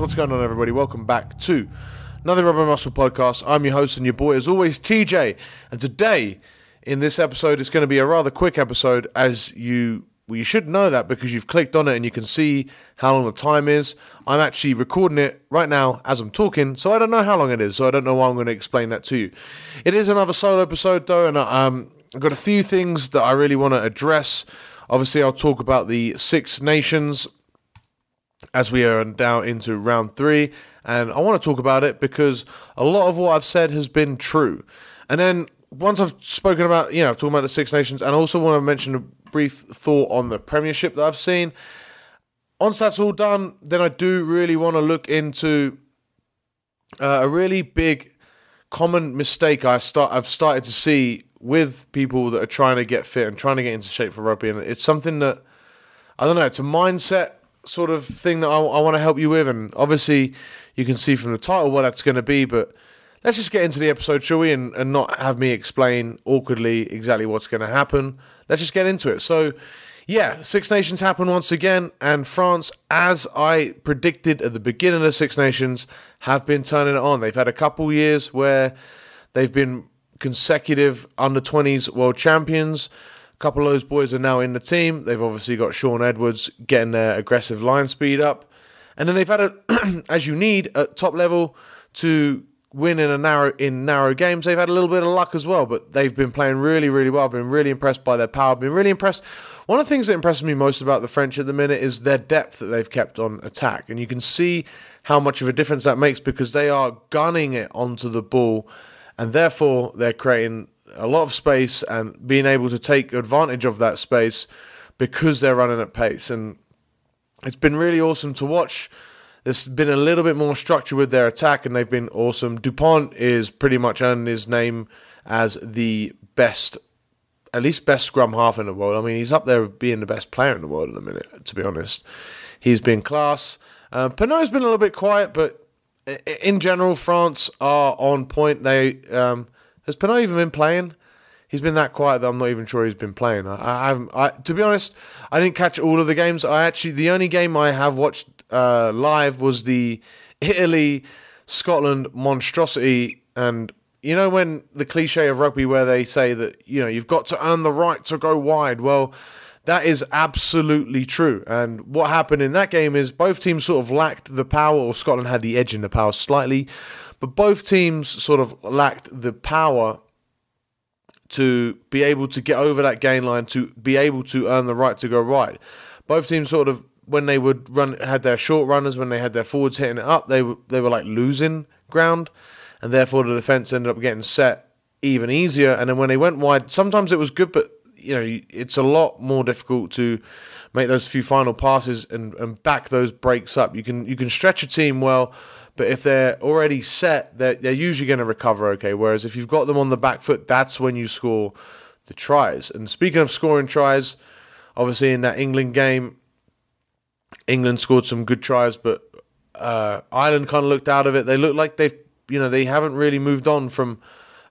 What's going on, everybody? Welcome back to another Rugby Muscle podcast. I'm your host and your boy, as always, TJ. And today, in this episode, it's going to be a rather quick episode, as you well, you should know that because you've clicked on it and you can see how long the time is. I'm actually recording it right now as I'm talking, so I don't know how long it is, so I don't know why I'm going to explain that to you. It is another solo episode, though, and um, I've got a few things that I really want to address. Obviously, I'll talk about the Six Nations as we are now into round three. And I want to talk about it because a lot of what I've said has been true. And then once I've spoken about, you know, I've talked about the Six Nations, and I also want to mention a brief thought on the Premiership that I've seen. Once that's all done, then I do really want to look into uh, a really big common mistake I start I've started to see with people that are trying to get fit and trying to get into shape for rugby, and it's something that I don't know. It's a mindset sort of thing that I, I want to help you with. And obviously, you can see from the title what that's going to be. But let's just get into the episode, shall we? And, and not have me explain awkwardly exactly what's going to happen. Let's just get into it. So, yeah, Six Nations happen once again. And France, as I predicted at the beginning of Six Nations, have been turning it on. They've had a couple years where they've been consecutive under 20s world champions couple of those boys are now in the team. They've obviously got Shaun Edwards getting their aggressive line speed up. And then they've had a, as you need at top level to win in a narrow in narrow games. They've had a little bit of luck as well, but they've been playing really, really well. I've been really impressed by their power. I've been really impressed. One of the things that impresses me most about the French at the minute is their depth that they've kept on attack, and you can see how much of a difference that makes because they are gunning it onto the ball, and therefore they're creating a lot of space and being able to take advantage of that space because they're running at pace. And it's been really awesome to watch. There's been a little bit more structure with their attack, and they've been awesome. Dupont is pretty much earning his name as the best, at least best scrum half in the world. I mean, he's up there being the best player in the world in a minute, to be honest. He's been class. Uh, Penaud's been a little bit quiet, but in general, France are on point. They um, has Penaud even been playing? He's been that quiet that I'm not even sure he's been playing. I, I, I, to be honest, I didn't catch all of the games. I actually, the only game I have watched uh, live was the Italy Scotland monstrosity. And you know, when the cliche of rugby where they say that, you know, you've got to earn the right to go wide. Well, that is absolutely true. And what happened in that game is both teams sort of lacked the power, or Scotland had the edge in the power slightly. But both teams sort of lacked the power to be able to get over that gain line to be able to earn the right to go wide. Both teams sort of when they would run had their short runners when they had their forwards hitting it up they were they were like losing ground and therefore the defense ended up getting set even easier and then when they went wide sometimes it was good but you know it's a lot more difficult to make those few final passes and, and back those breaks up you can you can stretch a team well but if they're already set, they're, they're usually going to recover okay. Whereas if you've got them on the back foot, that's when you score the tries. And speaking of scoring tries, obviously in that England game, England scored some good tries, but uh, Ireland kind of looked out of it. They look like they've, you know, they haven't really moved on from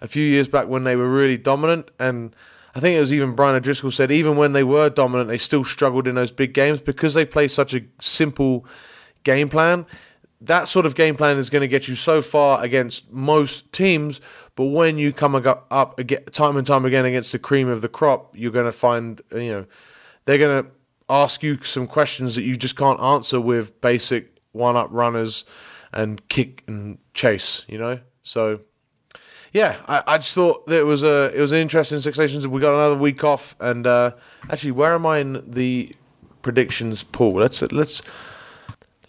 a few years back when they were really dominant. And I think it was even Brian O'Driscoll said, even when they were dominant, they still struggled in those big games because they play such a simple game plan that sort of game plan is going to get you so far against most teams, but when you come up again, time and time again against the cream of the crop, you're going to find you know they're going to ask you some questions that you just can't answer with basic one-up runners and kick and chase. You know, so yeah, I, I just thought that it was a it was an interesting Six Nations. We got another week off, and uh, actually, where am I in the predictions pool? Let's let's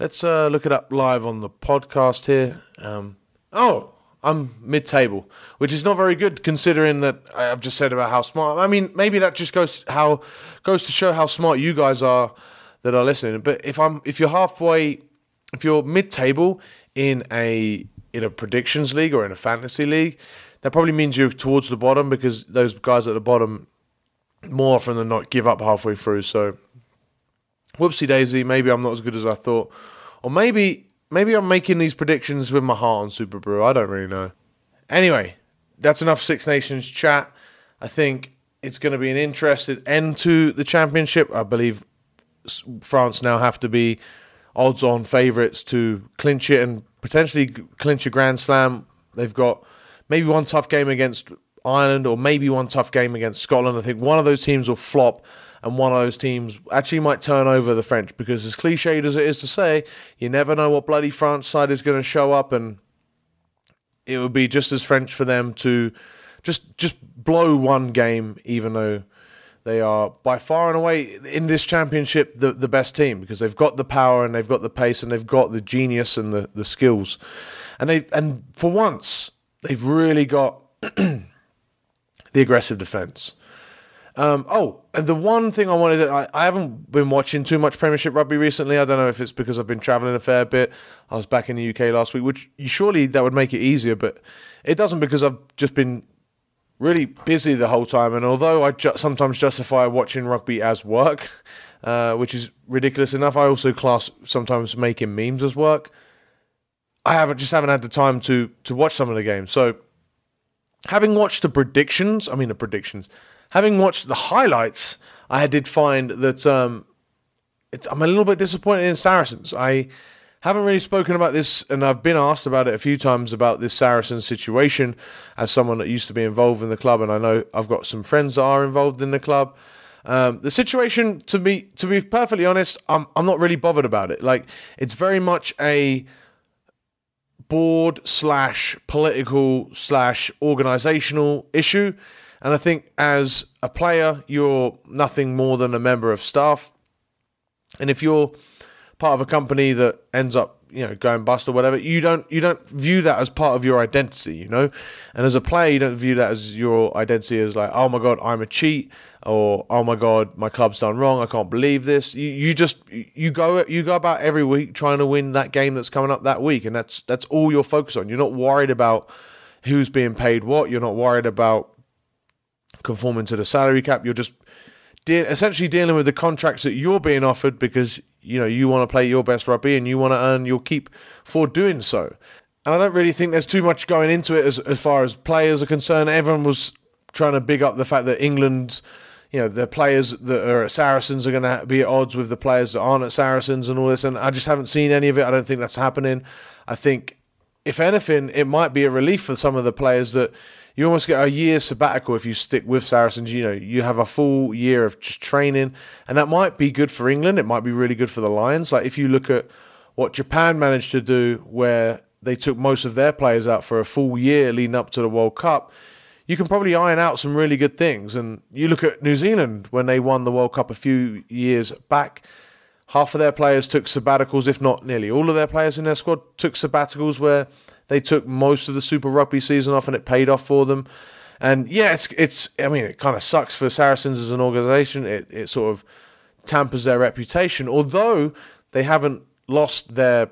Let's uh, look it up live on the podcast here. Um, oh, I'm mid-table, which is not very good considering that I've just said about how smart. I mean, maybe that just goes how goes to show how smart you guys are that are listening. But if I'm if you're halfway, if you're mid-table in a in a predictions league or in a fantasy league, that probably means you're towards the bottom because those guys at the bottom more often than not give up halfway through. So whoopsie daisy, maybe I'm not as good as I thought. Or maybe maybe I'm making these predictions with my heart on Super Brew. I don't really know. Anyway, that's enough Six Nations chat. I think it's going to be an interesting end to the championship. I believe France now have to be odds on favourites to clinch it and potentially clinch a Grand Slam. They've got maybe one tough game against Ireland or maybe one tough game against Scotland. I think one of those teams will flop and one of those teams actually might turn over the French because, as cliched as it is to say, you never know what bloody France side is going to show up, and it would be just as French for them to just just blow one game, even though they are by far and away in this championship the the best team because they've got the power and they've got the pace and they've got the genius and the, the skills, and they and for once they've really got the aggressive defense. Um, oh, and the one thing I wanted to, I, I haven't been watching too much Premiership rugby recently. I don't know if it's because I've been travelling a fair bit. I was back in the UK last week, which surely that would make it easier, but it doesn't because I've just been really busy the whole time. And although I ju- sometimes justify watching rugby as work, uh, which is ridiculous enough, I also class sometimes making memes as work. I haven't just haven't had the time to to watch some of the games. So, having watched the predictions, I mean the predictions, having watched the highlights, I did find that um, I'm a little bit disappointed in Saracens. I haven't really spoken about this, and I've been asked about it a few times about this Saracens situation as someone that used to be involved in the club, and I know I've got some friends that are involved in the club. Um, the situation, to be to be perfectly honest, I'm I'm not really bothered about it. Like it's very much a board slash political slash organizational issue, and I think as a player, you're nothing more than a member of staff, and if you're part of a company that ends up you know going bust or whatever you don't you don't view that as part of your identity you know? And as a player you don't view that as your identity as like oh my god i'm a cheat or oh my god my club's done wrong i can't believe this you, you just you go you go about every week trying to win that game that's coming up that week and that's that's all you're focused on you're not worried about who's being paid what you're not worried about conforming to the salary cap you're just de- essentially dealing with the contracts that you're being offered because you know you want to play your best rugby and you want to earn your keep for doing so. And I don't really think there's too much going into it as as far as players are concerned. Everyone was trying to big up the fact that England, you know, the players that are at Saracens are going to be at odds with the players that aren't at Saracens and all this. And I just haven't seen any of it. I don't think that's happening. I think, if anything, it might be a relief for some of the players that you almost get a year sabbatical if you stick with Saracens. You know, you have a full year of just training, and that might be good for England. It might be really good for the Lions. Like if you look at what Japan managed to do, where they took most of their players out for a full year leading up to the World Cup, you can probably iron out some really good things. And you look at New Zealand when they won the World Cup a few years back. Half of their players took sabbaticals, if not nearly all of their players in their squad took sabbaticals where they took most of the Super Rugby season off, and it paid off for them. And yeah, it's it's. I mean, it kind of sucks for Saracens as an organisation. It it sort of tampers their reputation, although they haven't lost their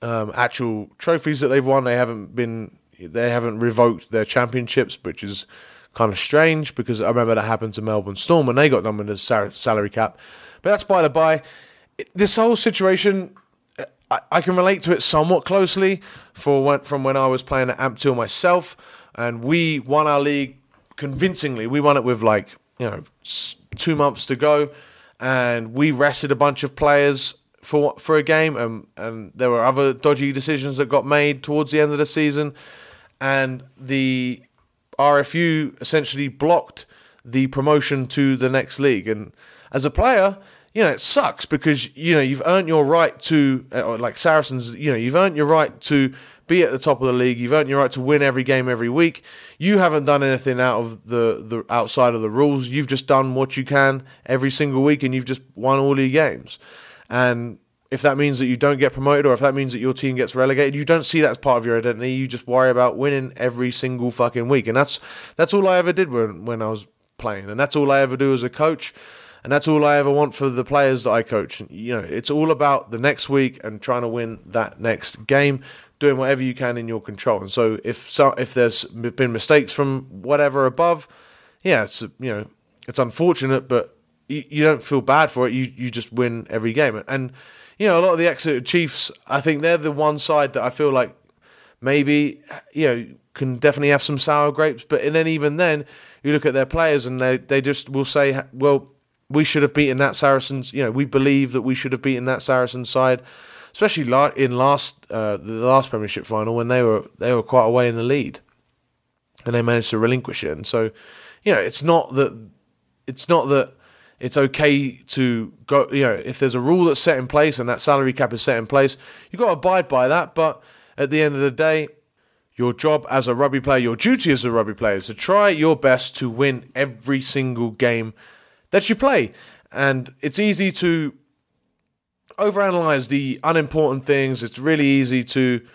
um, actual trophies that they've won. They haven't been. They haven't revoked their championships, which is kind of strange because I remember that happened to Melbourne Storm when they got done with the salary cap. But that's by the by. This whole situation I, I can relate to it somewhat closely for when, from when I was playing at Ampthill myself, and we won our league convincingly. We won it with like you know two months to go, and we rested a bunch of players for for a game, and and there were other dodgy decisions that got made towards the end of the season, and the RFU essentially blocked the promotion to the next league. And as a player, you know, it sucks because, you know, you've earned your right to, uh, like Saracens, you know, you've earned your right to be at the top of the league. You've earned your right to win every game every week. You haven't done anything out of the, the outside of the rules. You've just done what you can every single week and you've just won all your games. And if that means that you don't get promoted or if that means that your team gets relegated, you don't see that as part of your identity. You just worry about winning every single fucking week. And that's that's all I ever did when when I was playing. And that's all I ever do as a coach and that's all I ever want for the players that I coach. And You know, it's all about the next week and trying to win that next game, doing whatever you can in your control. And so, if so, if there's been mistakes from whatever above, yeah, it's you know, it's unfortunate, but you, you don't feel bad for it. You you just win every game, and you know, a lot of the Exeter Chiefs, I think they're the one side that I feel like maybe you know can definitely have some sour grapes, but and then even then, you look at their players and they they just will say, well we should have beaten that Saracens. You know, we believe that we should have beaten that Saracens side, especially in last uh, the last Premiership final when they were they were quite away in the lead, and they managed to relinquish it. And so, you know, it's not that it's not that it's okay to go. You know, if there's a rule that's set in place and that salary cap is set in place, you've got to abide by that. But at the end of the day, your job as a rugby player, your duty as a rugby player, is to try your best to win every single game that you play. And it's easy to overanalyze the unimportant things. It's really easy to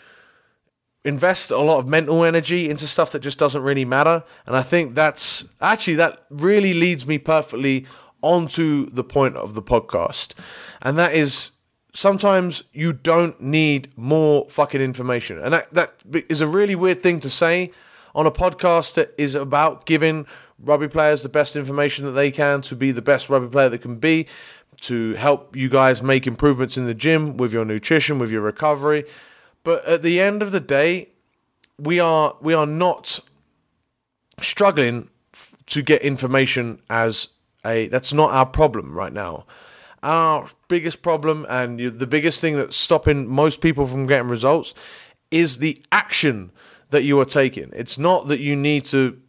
invest a lot of mental energy into stuff that just doesn't really matter. And I think that's actually that really leads me perfectly onto the point of the podcast. And that is sometimes you don't need more fucking information. And that, that is a really weird thing to say on a podcast that is about giving rugby players the best information that they can to be the best rugby player that can be, to help you guys make improvements in the gym with your nutrition, with your recovery. But at the end of the day, we are we are not struggling to get information as a that's not our problem right now our biggest problem and the biggest thing that's stopping most people from getting results is the action that you are taking. It's not that you need to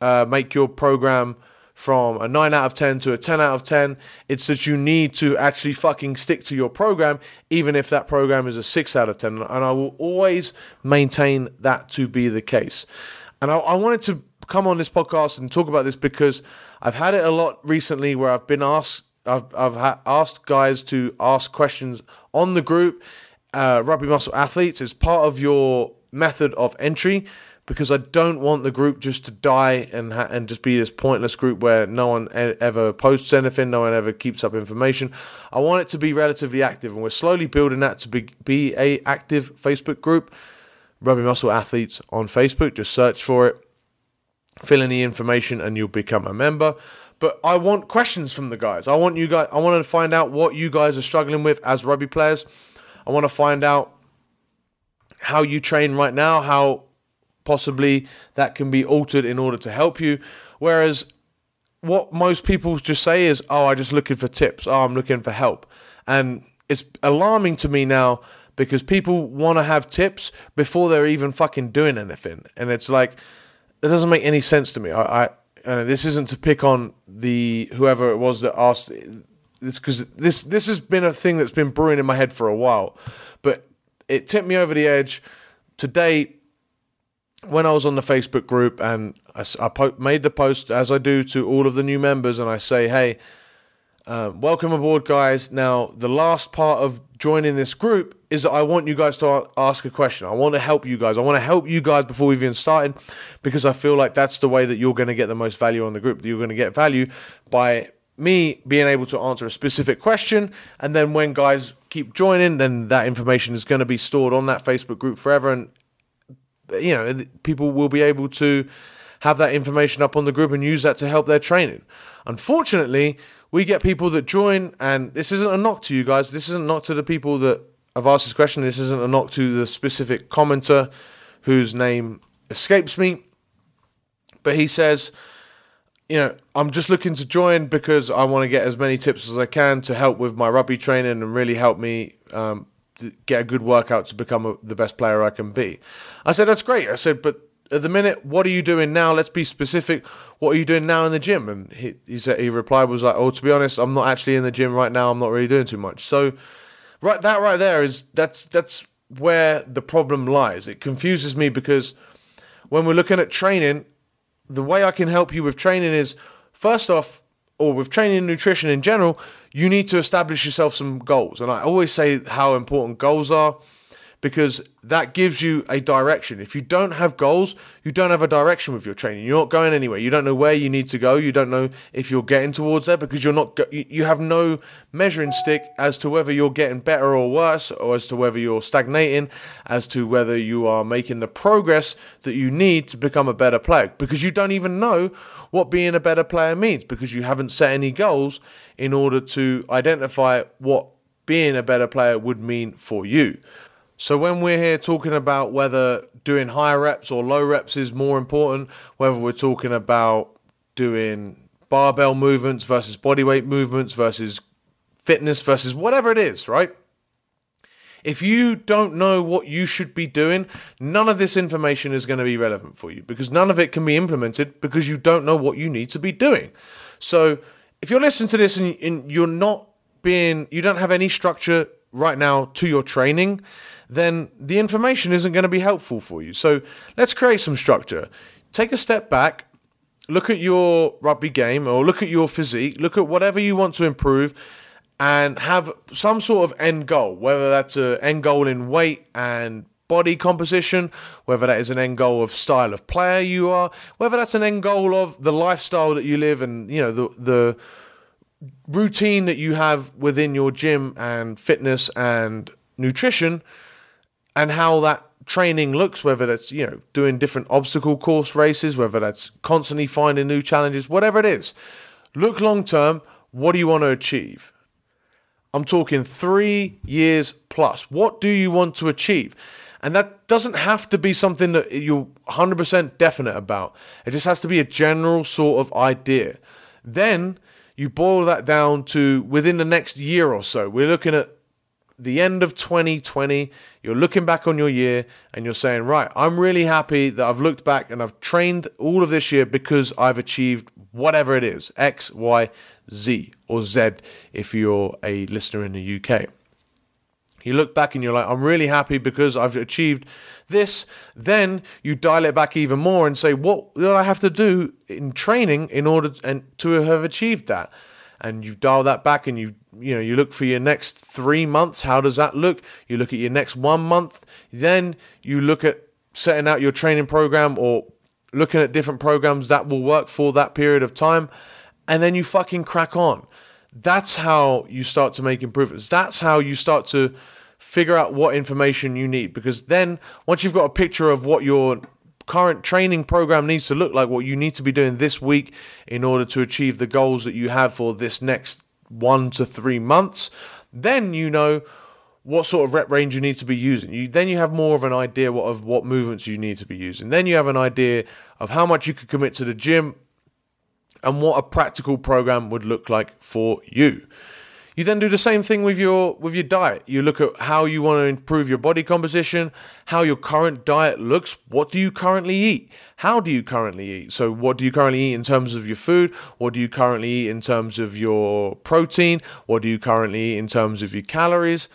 uh, make your program from a 9 out of 10 to a 10 out of 10. It's that you need to actually fucking stick to your program, even if that program is a 6 out of 10. And I will always maintain that to be the case. And I, I wanted to come on this podcast and talk about this because I've had it a lot recently where I've been asked I've I've ha- asked guys to ask questions on the group. Uh, Rugby Muscle Athletes is part of your method of entry because I don't want the group just to die and ha- and just be this pointless group where no one e- ever posts anything, no one ever keeps up information. I want it to be relatively active, and we're slowly building that to be be a active Facebook group. Rugby Muscle Athletes on Facebook. Just search for it, fill in the information, and you'll become a member. But I want questions from the guys. I want you guys. I want to find out what you guys are struggling with as rugby players. I want to find out how you train right now, how possibly that can be altered in order to help you. Whereas what most people just say is, "Oh, I'm just looking for tips. Oh, I'm looking for help," and it's alarming to me now because people want to have tips before they're even fucking doing anything, and it's like it doesn't make any sense to me. I, I uh, this isn't to pick on the whoever it was that asked this because this this has been a thing that's been brewing in my head for a while, but it tipped me over the edge. Today when I was on the Facebook group and I, I po- made the post as I do to all of the new members and I say, hey, uh, welcome aboard, guys. Now the last part of joining this group is that I want you guys to ask a question. I want to help you guys. I want to help you guys before we've even started because I feel like that's the way that you're going to get the most value on the group. That You're going to get value by me being able to answer a specific question. And then when guys keep joining, then that information is going to be stored on that Facebook group forever. And, you know, people will be able to have that information up on the group and use that to help their training. Unfortunately, we get people that join, and this isn't a knock to you guys. This isn't a knock to the people that have asked this question. This isn't a knock to the specific commenter whose name escapes me. But he says, you know, I'm just looking to join because I want to get as many tips as I can to help with my rugby training and really help me um, get a good workout to become a, the best player I can be. I said, that's great. I said, but at the minute, what are you doing now? Let's be specific. What are you doing now in the gym? And he he said he replied was like, oh, to be honest, I'm not actually in the gym right now. I'm not really doing too much. So, right, that right there is that's that's where the problem lies. It confuses me because when we're looking at training, the way I can help you with training is first off, or with training and nutrition in general, you need to establish yourself some goals. And I always say how important goals are because that gives you a direction. If you don't have goals, you don't have a direction with your training. You're not going anywhere. You don't know where you need to go. You don't know if you're getting towards there because you're not. You have no measuring stick as to whether you're getting better or worse, or as to whether you're stagnating, as to whether you are making the progress that you need to become a better player. Because you don't even know what being a better player means because you haven't set any goals in order to identify what being a better player would mean for you. So when we're here talking about whether doing higher reps or low reps is more important, whether we're talking about doing barbell movements versus bodyweight movements versus fitness versus whatever it is, right? If you don't know what you should be doing, none of this information is going to be relevant for you because none of it can be implemented because you don't know what you need to be doing. So, if you're listening to this and you're not being, you don't have any structure right now to your training, then the information isn't going to be helpful for you. So, let's create some structure. Take a step back, look at your rugby game or look at your physique, look at whatever you want to improve and have some sort of end goal, whether that's an end goal in weight and body composition, whether that is an end goal of style of player you are, whether that's an end goal of the lifestyle that you live and you know the the routine that you have within your gym and fitness and nutrition and how that training looks whether that's you know doing different obstacle course races whether that's constantly finding new challenges whatever it is look long term what do you want to achieve I'm talking three years plus. What do you want to achieve? And that doesn't have to be something that you're 100% definite about. It just has to be a general sort of idea. Then you boil that down to within the next year or so. We're looking at the end of 2020. You're looking back on your year and you're saying, right, I'm really happy that I've looked back and I've trained all of this year because I've achieved whatever it is X, Y, Z, or Z if you're a listener in the UK. You look back and you're like, I'm really happy because I've achieved this. Then you dial it back even more and say, what do I have to do in training in order and to have achieved that? And you dial that back and you you know you look for your next three months. How does that look? You look at your next one month. Then you look at setting out your training program or looking at different programs that will work for that period of time, and then you fucking crack on. That's how you start to make improvements. That's how you start to figure out what information you need because then once you've got a picture of what your current training program needs to look like, what you need to be doing this week in order to achieve the goals that you have for this next one to three months, then you know what sort of rep range you need to be using. You then you have more of an idea what, of what movements you need to be using. Then you have an idea of how much you could commit to the gym and what a practical program would look like for you. You then do the same thing with your with your diet. You look at how you want to improve your body composition, how your current diet looks, what do you currently eat? How do you currently eat? So what do you currently eat in terms of your food? What do you currently eat in terms of your protein? What do you currently eat in terms of your calories?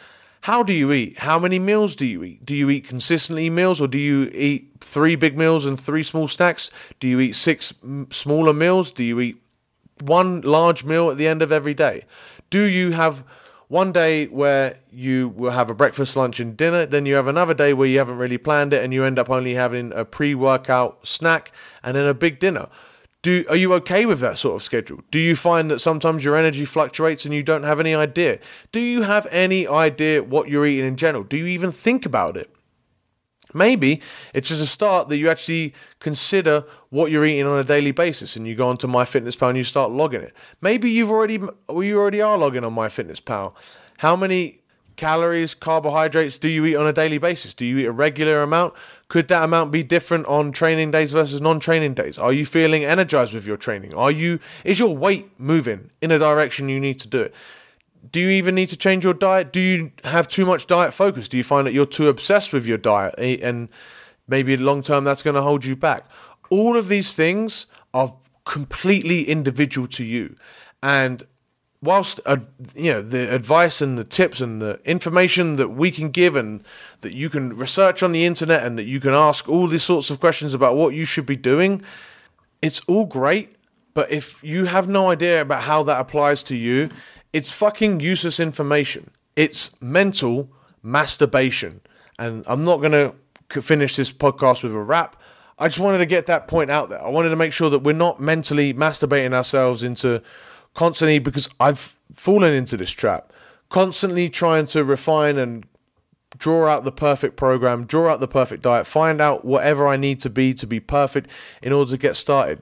How do you eat? How many meals do you eat? Do you eat consistently meals or do you eat three big meals and three small snacks? Do you eat six smaller meals? Do you eat one large meal at the end of every day? Do you have one day where you will have a breakfast, lunch, and dinner, then you have another day where you haven't really planned it and you end up only having a pre workout snack and then a big dinner? Do, are you okay with that sort of schedule? Do you find that sometimes your energy fluctuates and you don't have any idea? Do you have any idea what you're eating in general? Do you even think about it? Maybe it's just a start that you actually consider what you're eating on a daily basis and you go onto MyFitnessPal and you start logging it. Maybe you've already well, you already are logging on MyFitnessPal. How many calories, carbohydrates do you eat on a daily basis? Do you eat a regular amount? Could that amount be different on training days versus non-training days? Are you feeling energized with your training? Are you is your weight moving in a direction you need to do it? Do you even need to change your diet? Do you have too much diet focus? Do you find that you're too obsessed with your diet eh, and maybe long term that's going to hold you back? All of these things are completely individual to you. And whilst uh, you know the advice and the tips and the information that we can give and that you can research on the internet and that you can ask all these sorts of questions about what you should be doing it's all great. But if you have no idea about how that applies to you it's fucking useless information. It's mental masturbation. And i'm not going to finish this podcast with a rap. I just wanted to get that point out there. I wanted to make sure that we're not mentally masturbating ourselves into constantly because I've fallen into this trap, constantly trying to refine and draw out the perfect program, draw out the perfect diet, find out whatever I need to be to be perfect in order to get started.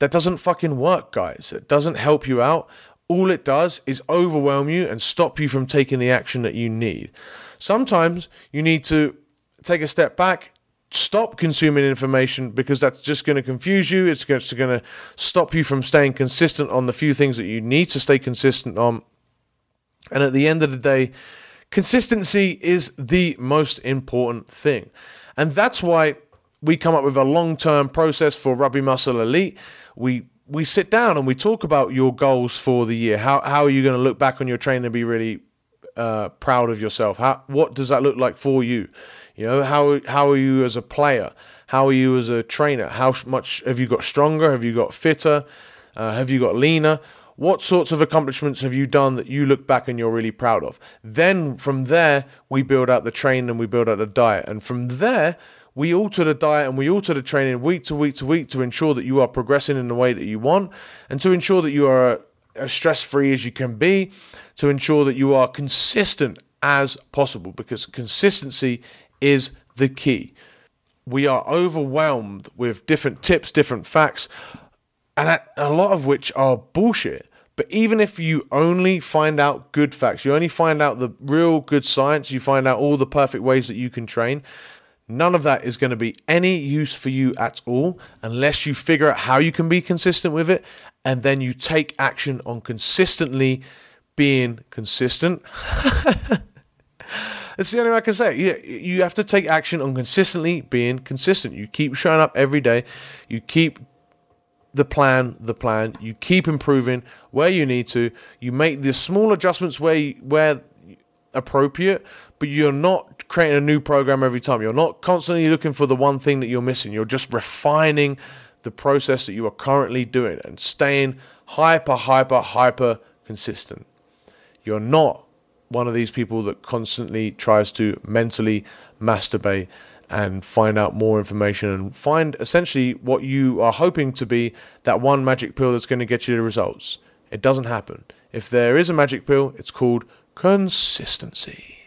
That doesn't fucking work, guys. It doesn't help you out. All it does is overwhelm you and stop you from taking the action that you need. Sometimes you need to take a step back stop consuming information because that's just going to confuse you. It's going to stop you from staying consistent on the few things that you need to stay consistent on. And at the end of the day, consistency is the most important thing. And that's why we come up with a long term process for Rugby Muscle Elite. We we sit down and we talk about your goals for the year. How how are you going to look back on your training and be really uh, proud of yourself? How what does that look like for you? You know how how are you as a player? How are you as a trainer? How much have you got stronger? Have you got fitter? Uh, have you got leaner? What sorts of accomplishments have you done that you look back and you're really proud of? Then from there we build out the training and we build out the diet, and from there we alter the diet and we alter the training week to week to week to ensure that you are progressing in the way that you want and to ensure that you are as stress free as you can be, to ensure that you are consistent as possible because consistency is the key. We are overwhelmed with different tips, different facts, and a lot of which are bullshit. But even if you only find out good facts, you only find out the real good science, you find out all the perfect ways that you can train, None of that is going to be any use for you at all unless you figure out how you can be consistent with it and then you take action on consistently being consistent. That's the only way I can say. You, you have to take action on consistently being consistent. You keep showing up every day. You keep the plan, the plan. You keep improving where you need to. You make the small adjustments where where appropriate, but you're not creating a new program every time. You're not constantly looking for the one thing that you're missing. You're just refining the process that you are currently doing and staying hyper, hyper, hyper consistent. You're not one of these people that constantly tries to mentally masturbate and find out more information and find essentially what you are hoping to be that one magic pill that's going to get you the results. It doesn't happen. If there is a magic pill, it's called consistency.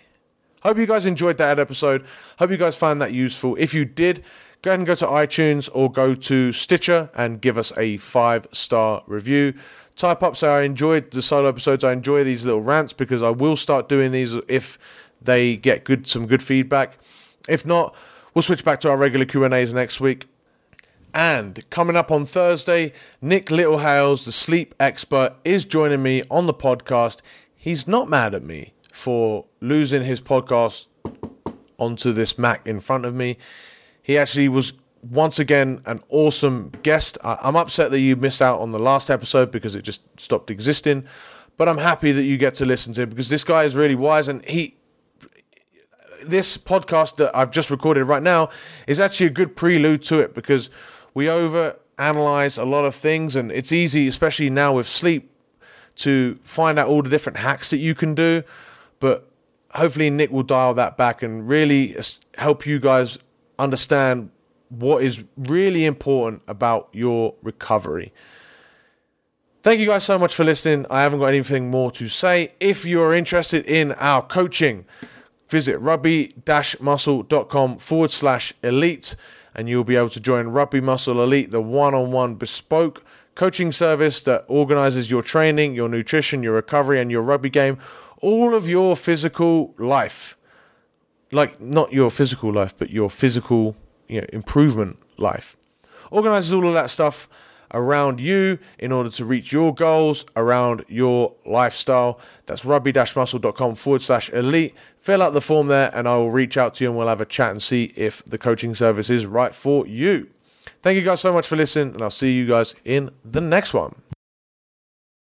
Hope you guys enjoyed that episode. Hope you guys found that useful. If you did, go ahead and go to iTunes or go to Stitcher and give us a five star review. Type up say I enjoyed the solo episodes. I enjoy these little rants because I will start doing these if they get good some good feedback. If not, we'll switch back to our regular Q and A's next week. And coming up on Thursday, Nick Littlehales, the sleep expert, is joining me on the podcast. He's not mad at me for losing his podcast onto this Mac in front of me. He actually was once again an awesome guest. I'm upset that you missed out on the last episode because it just stopped existing, but I'm happy that you get to listen to it because this guy is really wise and he this podcast that I've just recorded right now is actually a good prelude to it because we over analyze a lot of things and it's easy especially now with sleep to find out all the different hacks that you can do but hopefully, Nick will dial that back and really help you guys understand what is really important about your recovery. Thank you guys so much for listening. I haven't got anything more to say. If you're interested in our coaching, visit rugby-muscle.com forward slash elite and you'll be able to join Rugby Muscle Elite, the one on one bespoke coaching service that organizes your training, your nutrition, your recovery, and your rugby game all of your physical life, like not your physical life, but your physical you know, improvement life, organizes all of that stuff around you in order to reach your goals around your lifestyle. That's rugby-muscle.com forward slash elite. Fill out the form there and I will reach out to you and we'll have a chat and see if the coaching service is right for you. Thank you guys so much for listening and I'll see you guys in the next one.